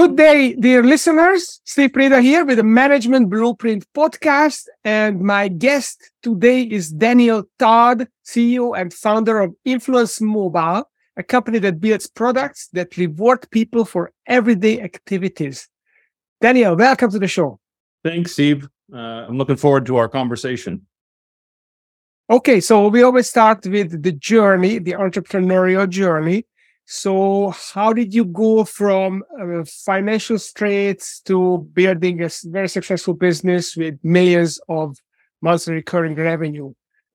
Good day, dear listeners. Steve Preda here with the Management Blueprint podcast. And my guest today is Daniel Todd, CEO and founder of Influence Mobile, a company that builds products that reward people for everyday activities. Daniel, welcome to the show. Thanks, Steve. Uh, I'm looking forward to our conversation. Okay, so we always start with the journey, the entrepreneurial journey. So, how did you go from uh, financial straits to building a very successful business with millions of monthly recurring revenue?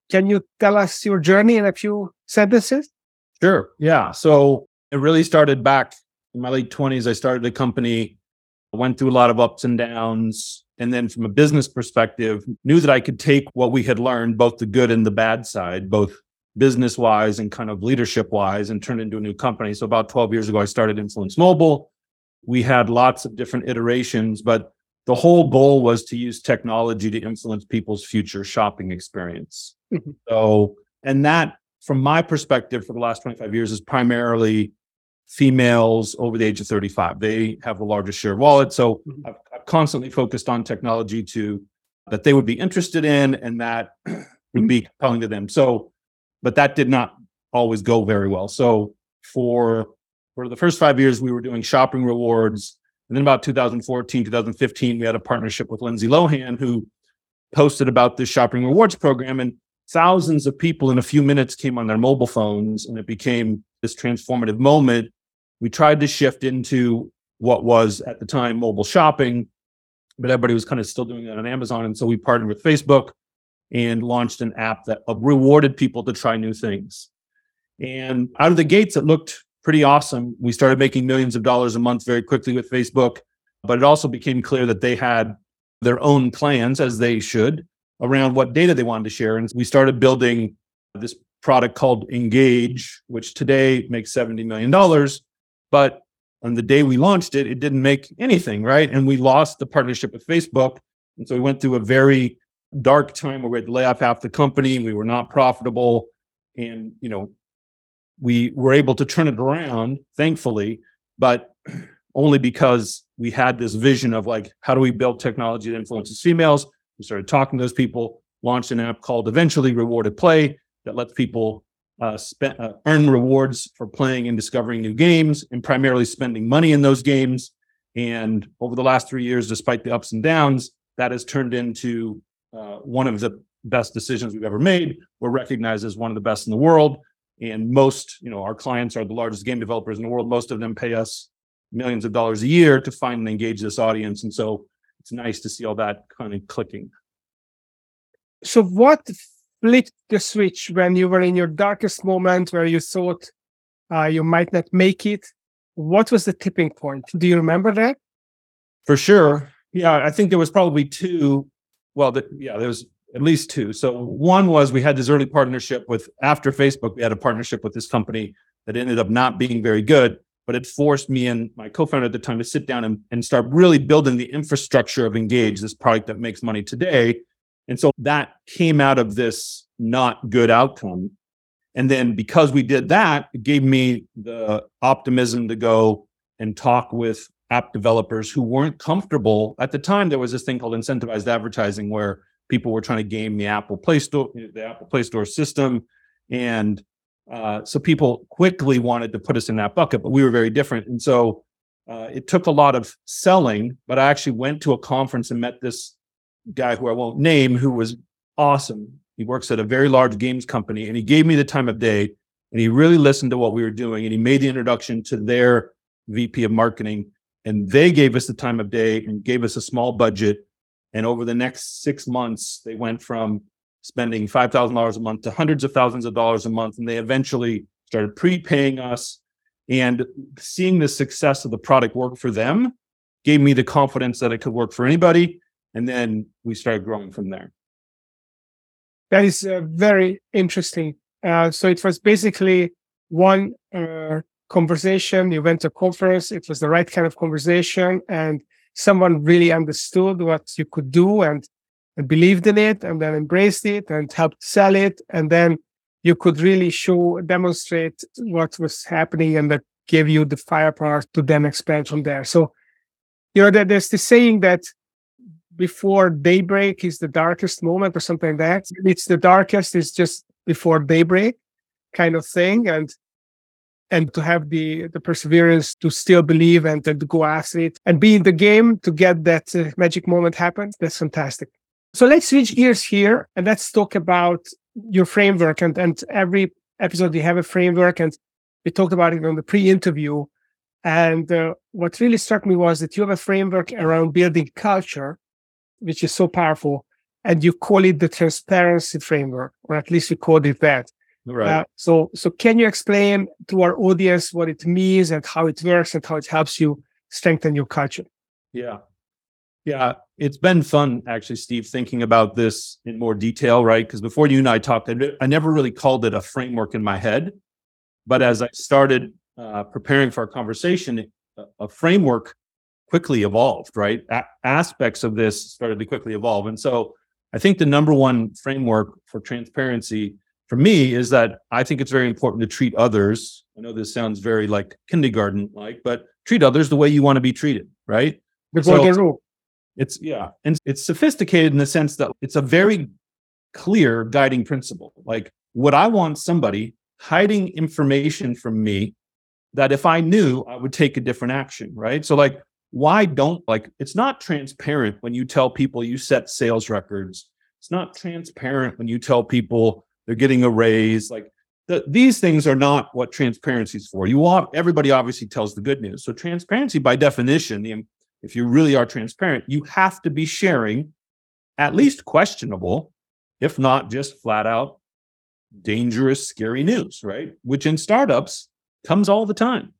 Can you tell us your journey in a few sentences? Sure. Yeah. So, it really started back in my late 20s. I started a company, went through a lot of ups and downs. And then, from a business perspective, knew that I could take what we had learned, both the good and the bad side, both business wise and kind of leadership wise and turned into a new company. So about 12 years ago, I started Influence Mobile. We had lots of different iterations, but the whole goal was to use technology to influence people's future shopping experience. Mm-hmm. So, and that from my perspective for the last 25 years is primarily females over the age of 35. They have the largest share of wallet. So mm-hmm. I've, I've constantly focused on technology to that they would be interested in and that would be compelling to them. So but that did not always go very well. So for for the first five years, we were doing shopping rewards. And then about 2014, 2015, we had a partnership with Lindsay Lohan, who posted about this shopping rewards program. And thousands of people in a few minutes came on their mobile phones, and it became this transformative moment. We tried to shift into what was at the time mobile shopping, but everybody was kind of still doing that on Amazon. And so we partnered with Facebook and launched an app that rewarded people to try new things. And out of the gates, it looked pretty awesome. We started making millions of dollars a month very quickly with Facebook, but it also became clear that they had their own plans, as they should, around what data they wanted to share. And we started building this product called Engage, which today makes $70 million. But on the day we launched it, it didn't make anything, right? And we lost the partnership with Facebook. And so we went through a very dark time where we had to lay off half the company. We were not profitable. And, you know, we were able to turn it around, thankfully, but only because we had this vision of like, how do we build technology that influences females? We started talking to those people, launched an app called eventually Rewarded Play that lets people uh, spend, uh, earn rewards for playing and discovering new games and primarily spending money in those games. And over the last three years, despite the ups and downs, that has turned into one of the best decisions we've ever made. We're recognized as one of the best in the world. And most, you know, our clients are the largest game developers in the world. Most of them pay us millions of dollars a year to find and engage this audience. And so it's nice to see all that kind of clicking. So, what flipped the switch when you were in your darkest moment where you thought uh, you might not make it? What was the tipping point? Do you remember that? For sure. Yeah, I think there was probably two well, the, yeah, there was at least two. So one was we had this early partnership with after Facebook, we had a partnership with this company that ended up not being very good, but it forced me and my co-founder at the time to sit down and, and start really building the infrastructure of Engage, this product that makes money today. And so that came out of this not good outcome. And then because we did that, it gave me the optimism to go and talk with app developers who weren't comfortable at the time. There was this thing called incentivized advertising where people were trying to game the apple play store the apple play store system. And uh, so people quickly wanted to put us in that bucket but we were very different. And so uh, it took a lot of selling but i actually went to a conference and met this guy who i won't name who was awesome. He works at a very large games company and he gave me the time of day and he really listened to what we were doing and he made the introduction to their vp of marketing and they gave us the time of day and gave us a small budget. And over the next six months, they went from spending $5,000 a month to hundreds of thousands of dollars a month. And they eventually started prepaying us. And seeing the success of the product work for them gave me the confidence that it could work for anybody. And then we started growing from there. That is uh, very interesting. Uh, so it was basically one uh, conversation. You went to a conference. It was the right kind of conversation and someone really understood what you could do and, and believed in it and then embraced it and helped sell it. And then you could really show, demonstrate what was happening and that gave you the firepower to then expand from there. So You know, there's the saying that before daybreak is the darkest moment or something like that. It's the darkest is just before daybreak kind of thing. And and to have the the perseverance to still believe and, to go after it and be in the game to get that uh, magic moment happen that's fantastic. So let's switch gears here and let's talk about your framework and and every episode you have a framework and we talked about it on the pre-interview. And uh, what really struck me was that you have a framework around building culture which is so powerful and you call it the transparency framework or at least you called it that Right. uh, so, so can you explain to our audience what it means and how it works and how it helps you strengthen your culture? Yeah. Yeah. It's been fun, actually, Steve, thinking about this in more detail, right? Because before you and I talked, I, I never really called it a framework in my head. But as I started uh, preparing for our conversation, a, a framework quickly evolved, right? A- aspects of this started to quickly evolve. And so I think the number one framework for transparency for me is that I think it's very important to treat others. I know this sounds very like kindergarten like, but treat others the way you want to be treated, right? The So- golden rule. It's yeah, and it's sophisticated in the sense that it's a very clear guiding principle. Like, would I want somebody hiding information from me that if I knew, I would take a different action, right? So, like, why don't like it's not transparent when you tell people you set sales records. It's not transparent when you tell people they're getting a raise. Like, the, these things are not what transparency is for. You want everybody obviously tells the good news. So, transparency by definition, if you really are transparent, you have to be sharing at least questionable, if not just flat out dangerous, scary news, right? Which in startups comes all the time.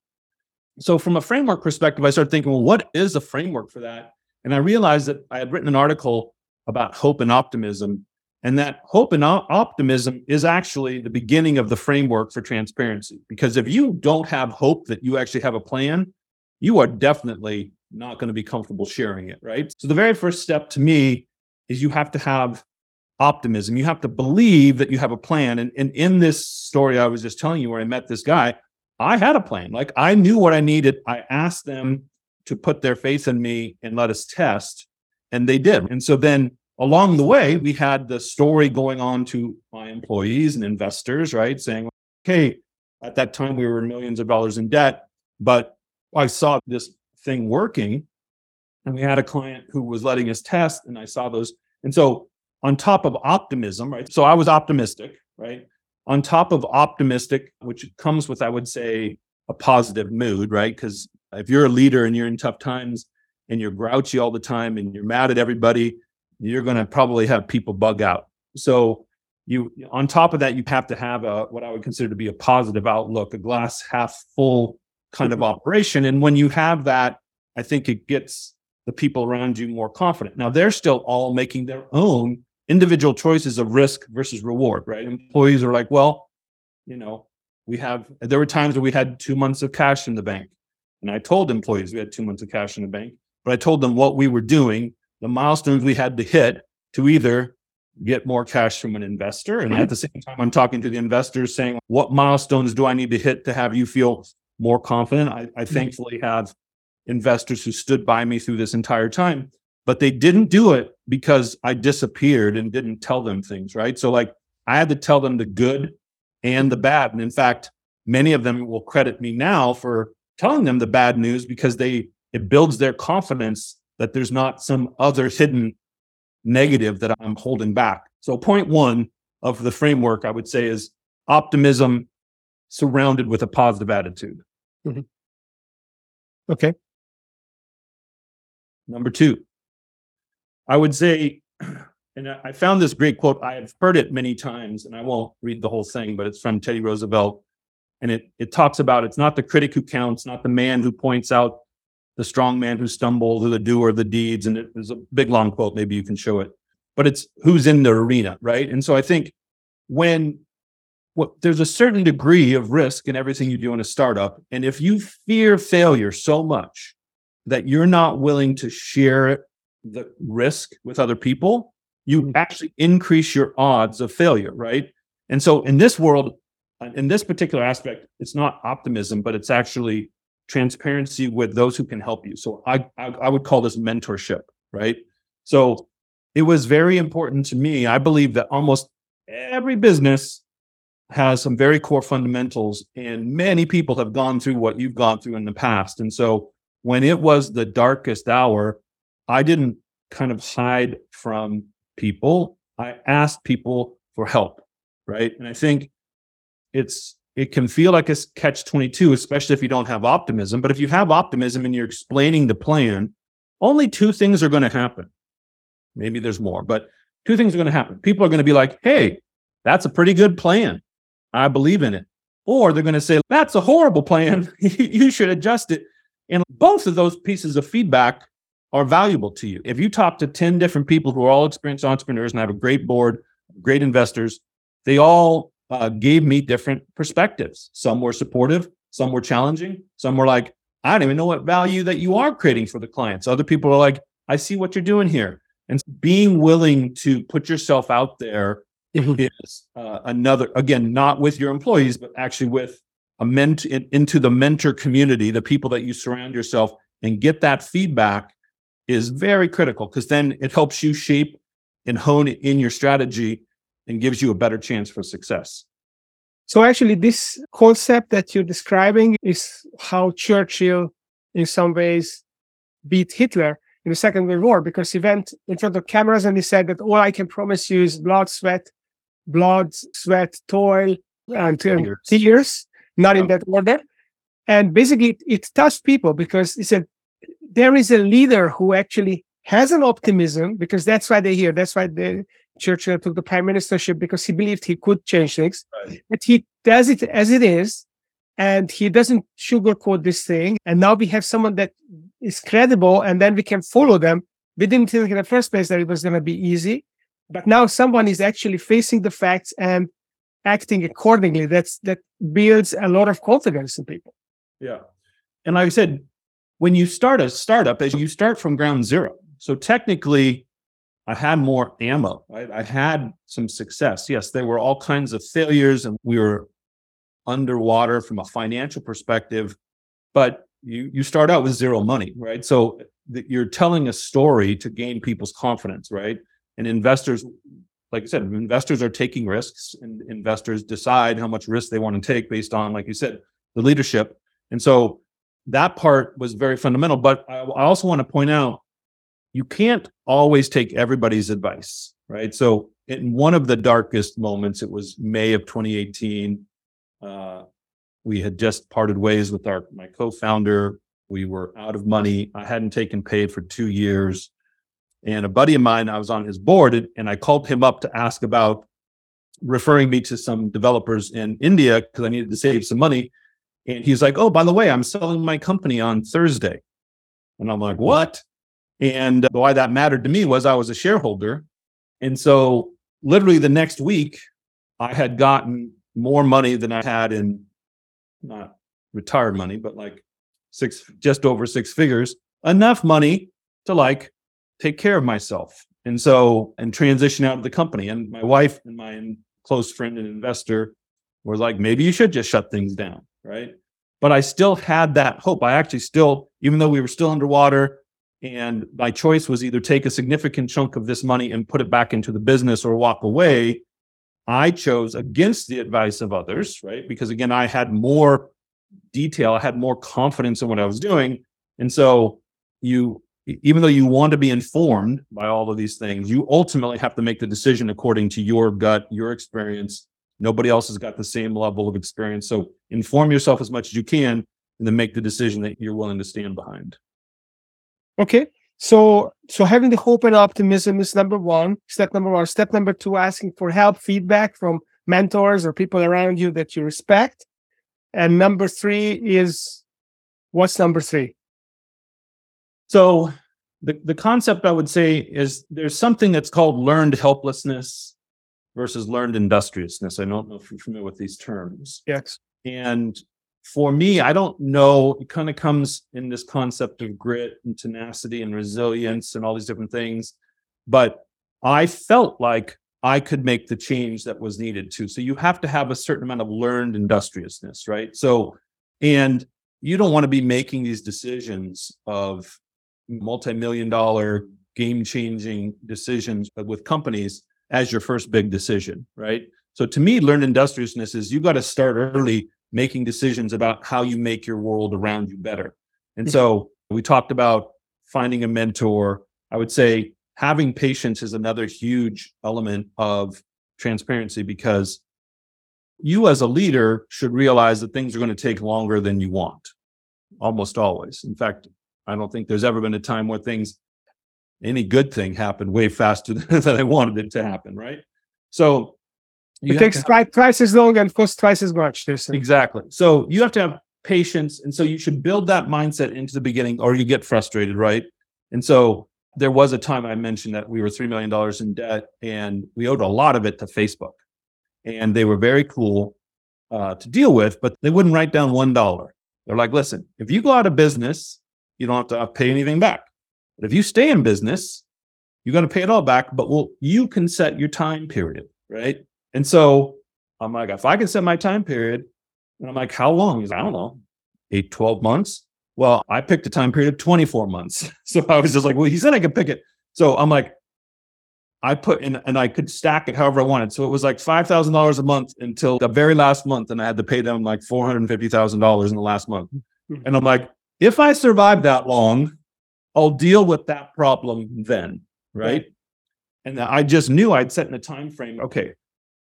So, from a framework perspective, I started thinking, well, what is a framework for that? And I realized that I had written an article about hope and optimism, and that hope and optimism is actually the beginning of the framework for transparency. Because if you don't have hope that you actually have a plan, you are definitely not going to be comfortable sharing it, right? So the very first step to me is you have to have optimism. You have to believe that you have a plan. And, and in this story I was just telling you where I met this guy, I had a plan. Like I knew what I needed. I asked them to put their faith in me and let us test, and they did. And so then along the way, we had the story going on to my employees and investors, right? Saying, okay, at that time we were millions of dollars in debt, but I saw this thing working. And we had a client who was letting us test, and I saw those. And so, on top of optimism, right? So, I was optimistic, right? On top of optimistic, which comes with, I would say, a positive mood, right? Because if you're a leader and you're in tough times and you're grouchy all the time and you're mad at everybody, you're going to probably have people bug out. So, you on top of that, you have to have a what I would consider to be a positive outlook, a glass half full kind of operation. And when you have that, I think it gets the people around you more confident. Now they're still all making their own individual choices of risk versus reward, right? Employees are like, well, you know, we have, there were times where we had two months of cash in the bank. And I told employees we had two months of cash in the bank, but I told them what we were doing, the milestones we had to hit to either get more cash from an investor. And at mm-hmm. the same time, I'm talking to the investors saying, what milestones do I need to hit to have you feel more confident. I, I mm-hmm. thankfully have investors who stood by me through this entire time, but they didn't do it because I disappeared and didn't tell them things, right? So, like, I had to tell them the good and the bad. And in fact, many of them will credit me now for telling them the bad news because they it builds their confidence that there's not some other hidden negative that I'm holding back. So point one of the framework I would say is optimism surrounded with a positive attitude. Mm-hmm. Okay. Number two, I would say, and I found this great quote. I have heard it many times, and I won't read the whole thing, but it's from Teddy Roosevelt. And it, it talks about it's not the critic who counts, not the man who points out the strong man who stumbles or the doer of the deeds. And it is a big long quote. Maybe you can show it, but it's who's in the arena, right? And so I think when what there's a certain degree of risk in everything you do in a startup. And if you fear failure so much that you're not willing to share the risk with other people, you mm-hmm. actually increase your odds of failure, right? And so in this world, in this particular aspect, it's not optimism, but it's actually transparency with those who can help you. So I, I, I would call this mentorship, right? So it was very important to me. I believe that almost every business has some very core fundamentals, and many people have gone through what you've gone through in the past. And so when it was the darkest hour, I didn't kind of hide from people. I asked people for help, right? And I think it's it can feel like a catch 22 especially if you don't have optimism. But if you have optimism and you're explaining the plan only two things are going to happen. Maybe there's more but two things are going to happen. People are going to be like hey that's a pretty good plan. I believe in it. Or they're going to say that's a horrible plan. You should adjust it. And both of those pieces of feedback are valuable to you. If you talk to 10 different people who are all experienced entrepreneurs and have a great board great investors they all uh, gave me different perspectives. Some were supportive, some were challenging, some were like, I don't even know what value that you are creating for the clients. Other people are like, I see what you're doing here. And being willing to put yourself out there mm-hmm. is uh, another, again, not with your employees, but actually with a ment in, into the mentor community, the people that you surround yourself and get that feedback is very critical because then it helps you shape and hone in your strategy and gives you a better chance for success. So actually, this concept that you're describing is how Churchill, in some ways, beat Hitler in the Second World War because he went in front of cameras and he said that all I can promise you is blood, sweat, blood, sweat, toil, and um, tears, tears not yeah. in that order. And basically, it, it touched people because he said there is a leader who actually has an optimism because that's why they're here. That's why they Churchill took the prime ministership because he believed he could change things. Right. But he does it as it is, and he doesn't sugarcoat this thing. And now we have someone that is credible, and then we can follow them. We didn't think in the first place that it was going to be easy, but now someone is actually facing the facts and acting accordingly. That's that builds a lot of confidence in people. Yeah, and like I said, when you start a startup, as you start from ground zero, so technically I had more ammo. Right? I had some success. Yes, there were all kinds of failures, and we were underwater from a financial perspective. But you you start out with zero money, right? So th- you're telling a story to gain people's confidence, right? And investors, like I said, investors are taking risks, and investors decide how much risk they want to take based on, like you said, the leadership. And so that part was very fundamental. But I, I also want to point out you can't always take everybody's advice, right? So in one of the darkest moments, it was May of 2018. Uh, we had just parted ways with our my co-founder. We were out of money. I hadn't taken paid for two years. And a buddy of mine, I was on his board, and I called him up to ask about referring me to some developers in India because I needed to save some money. And he's like, "Oh, by the way, I'm selling my company on Thursday." And I'm like, "What?" And why that mattered to me was I was a shareholder. And so, literally, the next week, I had gotten more money than I had in not retired money, but like six, just over six figures, enough money to like take care of myself. And so, and transition out of the company. And my wife and my close friend and investor were like, maybe you should just shut things down. Right. But I still had that hope. I actually still, even though we were still underwater, and my choice was either take a significant chunk of this money and put it back into the business or walk away. I chose against the advice of others, right? Because again, I had more detail, I had more confidence in what I was doing. And so you, even though you want to be informed by all of these things, you ultimately have to make the decision according to your gut, your experience. Nobody else has got the same level of experience. So inform yourself as much as you can and then make the decision that you're willing to stand behind. Okay. So so having the hope and optimism is number one, step number one. Step number two, asking for help, feedback from mentors or people around you that you respect. And number three is what's number three? So the, the concept I would say is there's something that's called learned helplessness versus learned industriousness. I don't know if you're familiar with these terms. Yes. And for me, I don't know. It kind of comes in this concept of grit and tenacity and resilience and all these different things. But I felt like I could make the change that was needed too. So you have to have a certain amount of learned industriousness, right? So, and you don't want to be making these decisions of multi-million dollar game changing decisions with companies as your first big decision, right? So to me, learned industriousness is you got to start early making decisions about how you make your world around you better. And so we talked about finding a mentor. I would say having patience is another huge element of transparency because you as a leader should realize that things are going to take longer than you want almost always in fact i don't think there's ever been a time where things any good thing happened way faster than i wanted it to happen right so it takes have, twice as long and costs twice as much exactly so you have to have patience and so you should build that mindset into the beginning or you get frustrated right and so there was a time i mentioned that we were $3 million in debt and we owed a lot of it to facebook and they were very cool uh, to deal with, but they wouldn't write down one dollar. They're like, listen, if you go out of business, you don't have to pay anything back. But if you stay in business, you're going to pay it all back. But well, you can set your time period, right? And so I'm like, if I can set my time period, and I'm like, how long? He's, like, I don't know, eight, 12 months. Well, I picked a time period of 24 months. So I was just like, well, he said I could pick it. So I'm like, I put in and I could stack it however I wanted. So it was like five thousand dollars a month until the very last month, and I had to pay them like four hundred and fifty thousand dollars in the last month. Hmm. And I'm like, if I survive that long, I'll deal with that problem then, right? And I just knew I'd set in a time frame. Okay,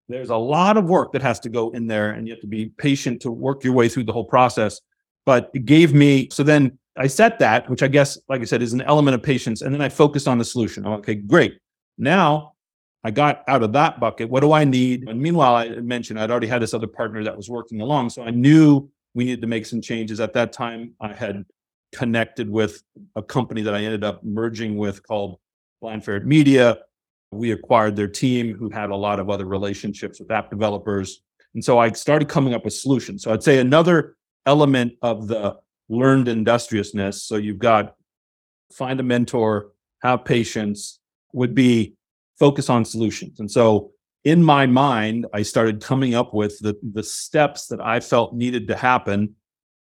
there's a lot of work that has to go in there, and you have to be patient to work your way through the whole process. But it gave me so then I set that, which I guess, like I said, is an element of patience, and then I focused on the solution. I'm okay, great now I got out of that bucket. What do I need? And meanwhile, I mentioned I'd already had this other partner that was working along. So I knew we needed to make some changes. At that time, I had connected with a company that I ended up merging with called Blind Ferret Media. We acquired their team who had a lot of other relationships with app developers. And so I started coming up with solutions. So I'd say another element of the learned industriousness. So you've got find a mentor, have patience, would be focus on solutions. And so in my mind, I started coming up with the, the steps that I felt needed to happen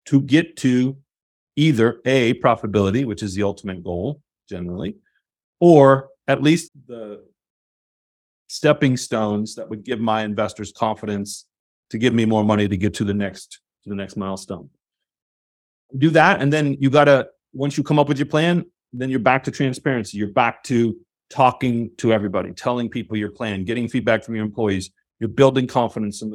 to get to either A, profitability, which is the ultimate goal generally, or at least the stepping stones that would give my investors confidence to give me more money to get to the next to the next milestone. Do that, and then you gotta once you come up with your plan, then you're back to transparency. You're back to talking to everybody, telling people your plan, getting feedback from your employees. You're building confidence in,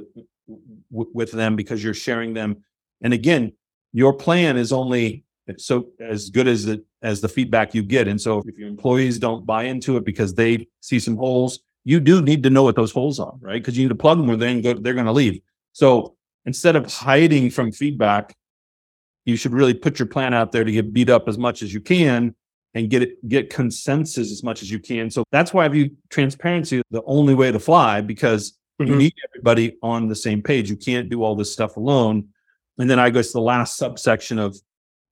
w- with them because you're sharing them. And again, your plan is only so as good as the as the feedback you get. And so if your employees don't buy into it because they see some holes, you do need to know what those holes are, right? Because you need to plug them or then go, they're going to leave. So instead of hiding from feedback, you should really put your plan out there to get beat up as much as you can and get it, get consensus as much as you can. So that's why I view transparency the only way to fly because mm-hmm. you need everybody on the same page. You can't do all this stuff alone. And then I guess the last subsection of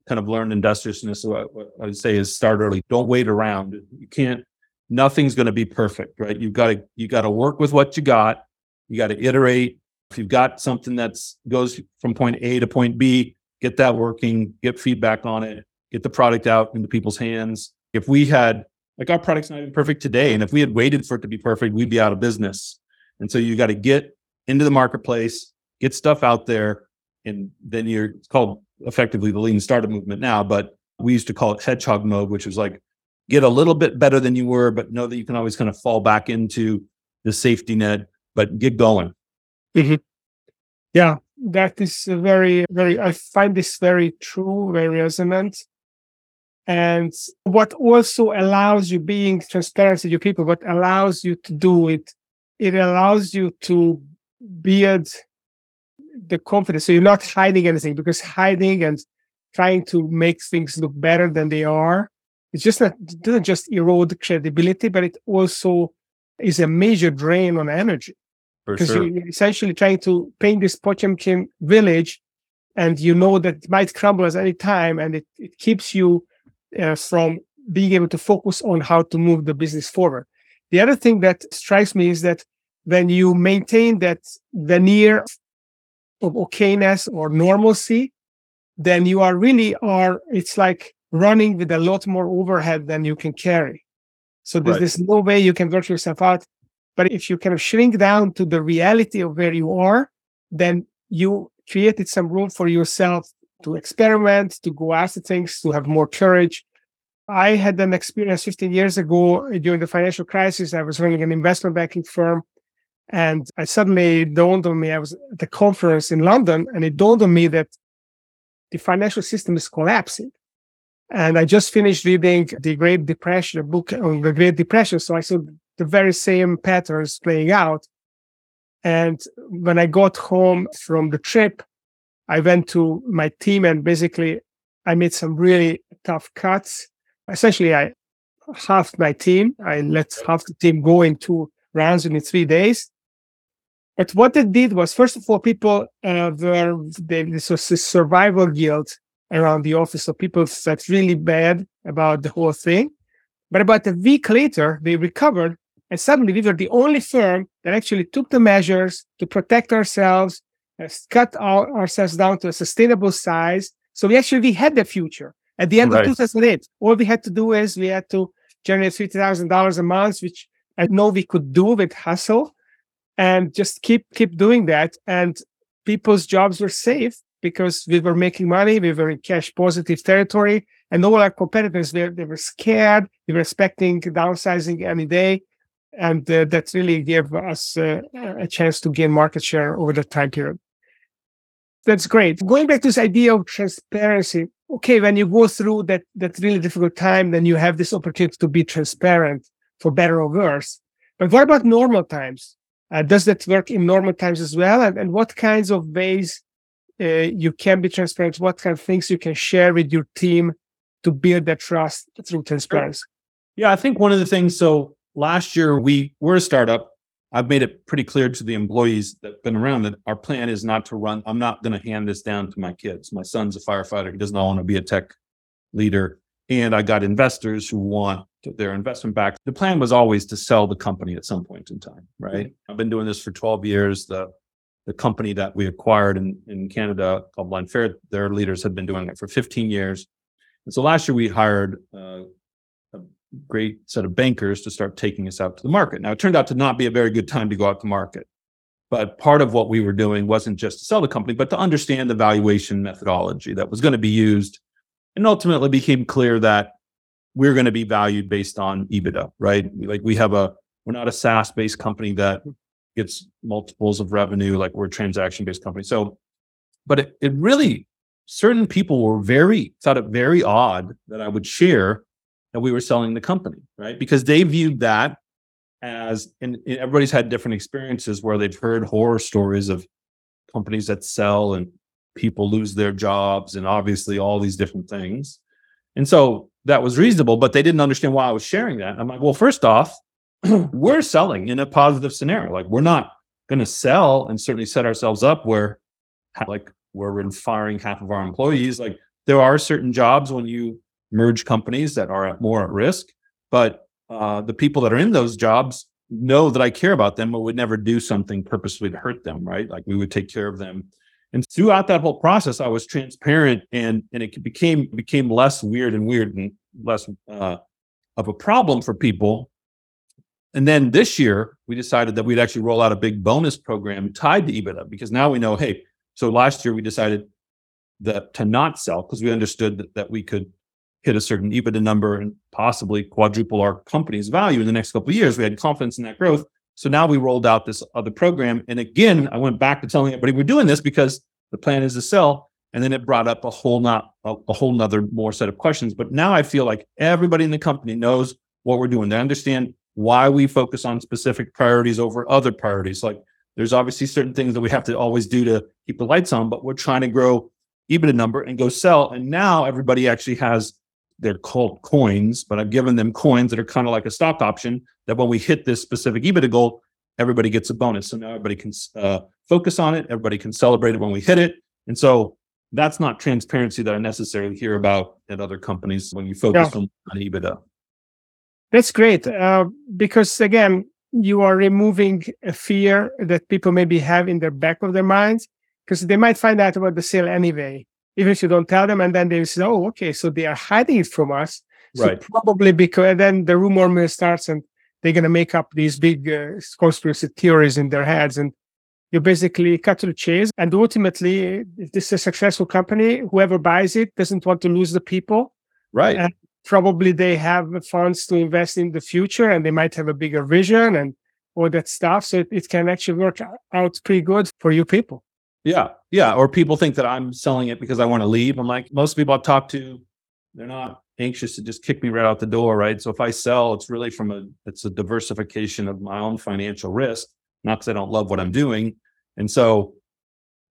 kind of learned industriousness, what, what I would say is start early. Don't wait around. You can't. Nothing's going to be perfect, right? You've got to you got to work with what you got. You got to iterate. If you've got something that's goes from point A to point B, get that working. Get feedback on it get the product out into people's hands. If we had, like our product's not even perfect today, and if we had waited for it to be perfect, we'd be out of business. And so you got to get into the marketplace, get stuff out there, and then you're it's called effectively the lean startup movement now, but we used to call it hedgehog mode, which was like get a little bit better than you were, but know that you can always kind of fall back into the safety net, but get going. Mm-hmm. Yeah, that is very, very, I find this very true, very resonant. And what also allows you being transparent to your people, what allows you to do it, it allows you to build the confidence. So you're not hiding anything because hiding and trying to make things look better than they are, it's just not, it doesn't just erode credibility, but it also is a major drain on energy. because sure. you're essentially trying to paint this Potemkin village and you know that it might crumble at any time and it, it keeps you uh, from being able to focus on how to move the business forward. The other thing that strikes me is that when you maintain that veneer of okayness or normalcy, then you are really are, it's like running with a lot more overhead than you can carry. So there's, Right. there's no way you can work yourself out. But if you kind of shrink down to the reality of where you are, then you created some room for yourself to experiment, to go after things, to have more courage. I had an experience 15 years ago during the financial crisis. I was running an investment banking firm. And I suddenly dawned on me, I was at a conference in London, and it dawned on me that the financial system is collapsing. And I just finished reading the Great Depression, a book on the Great Depression. So I saw the very same patterns playing out. And when I got home from the trip, I went to my team and basically I made some really tough cuts. Essentially, I halved my team. I let half the team go in two rounds in three days. But what it did was, first of all, people uh, were they, this was survival guilt around the office. So people felt really bad about the whole thing. But about a week later, they recovered, and suddenly we were the only firm that actually took the measures to protect ourselves, uh, cut our, ourselves down to a sustainable size. So we actually we had the future at the end Right. of 2008. All we had to do is we had to generate fifty thousand dollars a month, which I know we could do with hustle, and just keep keep doing that. And people's jobs were safe because we were making money, we were in cash positive territory, and all our competitors they, they were scared, they were expecting downsizing any day, and uh, that really gave us uh, a chance to gain market share over the time period. That's great. Going back to this idea of transparency, okay, when you go through that that really difficult time, then you have this opportunity to be transparent for better or worse. But what about normal times? Uh, does that work in normal times as well? And, and what kinds of ways uh, you can be transparent? What kind of things you can share with your team to build that trust through transparency? Yeah, I think one of the things. So last year we were a startup. I've made it pretty clear to the employees that've been around that our plan is not to run. I'm not going to hand this down to my kids. My son's a firefighter. He does not want to be a tech leader. And I got investors who want their investment back. The plan was always to sell the company at some point in time, right? I've been doing this for 12 years. The the company that we acquired in, in Canada called Blind Ferret, their leaders had been doing it for 15 years. And so last year we hired uh, a great set of bankers to start taking us out to the market. Now it turned out to not be a very good time to go out to market. But part of what we were doing wasn't just to sell the company, but to understand the valuation methodology that was going to be used. And ultimately became clear that we're going to be valued based on EBITDA, right? Like we have a, we're not a SaaS based company that gets multiples of revenue, like we're a transaction based company. So, but it, it really, certain people were very, thought it very odd that I would share that we were selling the company, right? Because they viewed that as, and everybody's had different experiences where they've heard horror stories of companies that sell and people lose their jobs and obviously all these different things. And so that was reasonable, but they didn't understand why I was sharing that. I'm like, well, first off, we're selling in a positive scenario. Like we're not going to sell and certainly set ourselves up where like we're firing half of our employees. Like there are certain jobs when you merge companies that are at more at risk, but uh, the people that are in those jobs know that I care about them, but would never do something purposely to hurt them. Right? Like we would take care of them. And throughout that whole process, I was transparent, and and it became became less weird and weird and less uh, of a problem for people. And then this year, we decided that we'd actually roll out a big bonus program tied to EBITDA because now we know, hey, so last year we decided that to not sell because we understood that, that we could hit a certain EBITDA number and possibly quadruple our company's value in the next couple of years. We had confidence in that growth. So now we rolled out this other program. And again, I went back to telling everybody we're doing this because the plan is to sell. And then it brought up a whole not a, a whole nother more set of questions. But now I feel like everybody in the company knows what we're doing. They understand why we focus on specific priorities over other priorities. Like there's obviously certain things that we have to always do to keep the lights on, but we're trying to grow EBITDA number and go sell. And now everybody actually has they're called coins, but I've given them coins that are kind of like a stock option that when we hit this specific EBITDA goal, everybody gets a bonus. So now everybody can uh, focus on it. Everybody can celebrate it when we hit it. And so that's not transparency that I necessarily hear about at other companies when you focus Yeah. on, on EBITDA. That's great uh, because again, you are removing a fear that people maybe have in the back of their minds because they might find out about the sale anyway. even if you don't tell them. And then they say, oh, okay, so they are hiding it from us. So Right. probably because and then the rumor mill starts and they're going to make up these big uh, conspiracy theories in their heads. And you basically cut to the chase. And ultimately, if this is a successful company, whoever buys it doesn't want to lose the people. Right. Uh, Probably they have funds to invest in the future and they might have a bigger vision and all that stuff. So it, it can actually work out pretty good for you people. Yeah. Yeah. Or people think that I'm selling it because I want to leave. I'm like, most people I've talked to, they're not anxious to just kick me right out the door. Right. So if I sell, it's really from a, it's a diversification of my own financial risk, not because I don't love what I'm doing. And so,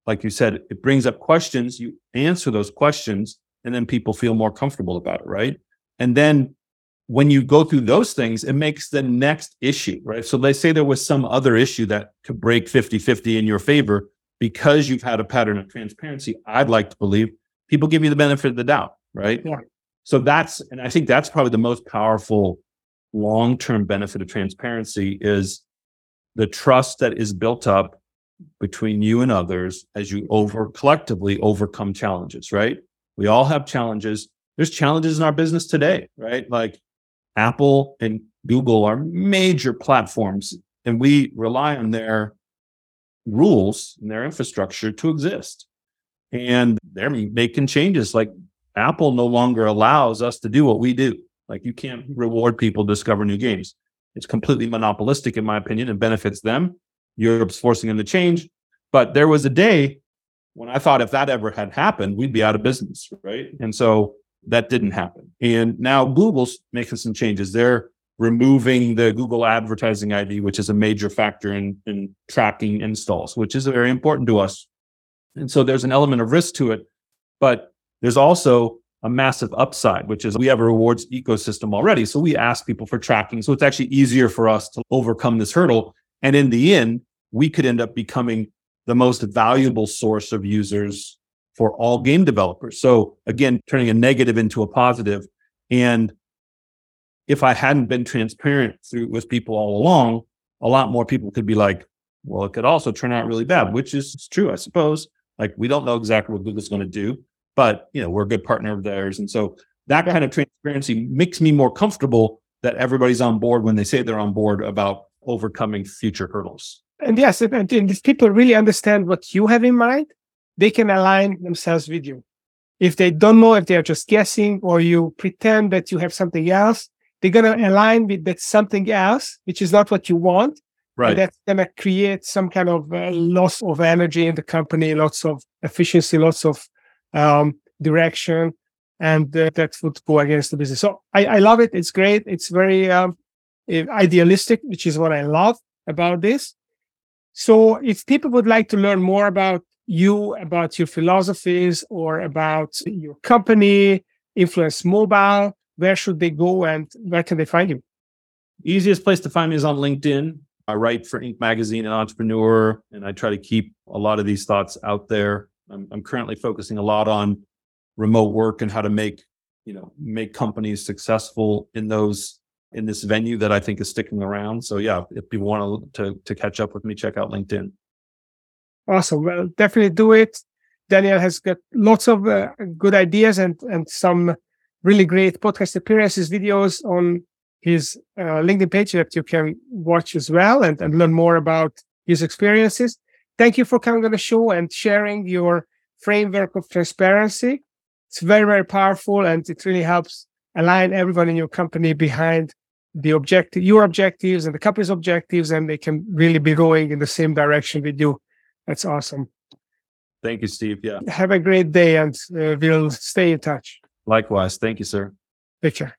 like you said, it brings up questions. You answer those questions and then people feel more comfortable about it. Right. And then when you go through those things, it makes the next issue. Right. So they say there was some other issue that could break 50 50 in your favor because you've had a pattern of transparency, I'd like to believe people give you the benefit of the doubt, right? Yeah. So that's, and I think that's probably the most powerful long term benefit of transparency is the trust that is built up between you and others as you over collectively overcome challenges, right? We all have challenges. There's challenges in our business today, right? Like Apple and Google are major platforms and we rely on their rules and their infrastructure to exist. And they're making changes. Like Apple no longer allows us to do what we do. Like you can't reward people to discover new games. It's completely monopolistic, in my opinion, and benefits them. Europe's forcing them to change. But there was a day when I thought if that ever had happened, we'd be out of business, right? And so that didn't happen. And now Google's making some changes. They're removing the Google advertising ID, which is a major factor in, in tracking installs, which is very important to us. And so there's an element of risk to it, but there's also a massive upside, which is we have a rewards ecosystem already. So we ask people for tracking. So it's actually easier for us to overcome this hurdle. And in the end, we could end up becoming the most valuable source of users for all game developers. So again, turning a negative into a positive. And if I hadn't been transparent through with people all along, a lot more people could be like, well, it could also turn out really bad, which is true, I suppose. Like we don't know exactly what Google's going to do, but you know, we're a good partner of theirs. And so that kind of transparency makes me more comfortable that everybody's on board when they say they're on board about overcoming future hurdles. And yes, and, and if people really understand what you have in mind, they can align themselves with you. If they don't know, if they are just guessing, or you pretend that you have something else, they're going to align with that something else, which is not what you want. Right. And that's going to create some kind of uh, loss of energy in the company, lots of efficiency, lots of um, direction, and uh, that would go against the business. So I, I love it. It's great. It's very um, idealistic, which is what I love about this. So if people would like to learn more about you, about your philosophies, or about your company, Influence Mobile, where should they go and where can they find you? Easiest place to find me is on LinkedIn. I write for Inc. Magazine and Entrepreneur, and I try to keep a lot of these thoughts out there. I'm, I'm currently focusing a lot on remote work and how to make, you know, make companies successful in those in this venue that I think is sticking around. So yeah, if you want to to catch up with me, check out LinkedIn. Awesome. Well, definitely do it. Daniel has got lots of uh, good ideas and and some really great podcast appearances, videos on his uh, LinkedIn page that you can watch as well and, and learn more about his experiences. Thank you for coming on the show and sharing your framework of transparency. It's very, very powerful and it really helps align everyone in your company behind the objective, your objectives and the company's objectives, and they can really be going in the same direction with you. That's awesome. Thank you, Steve. Yeah. Have a great day and uh, we'll stay in touch. Likewise. Thank you, sir. Take care.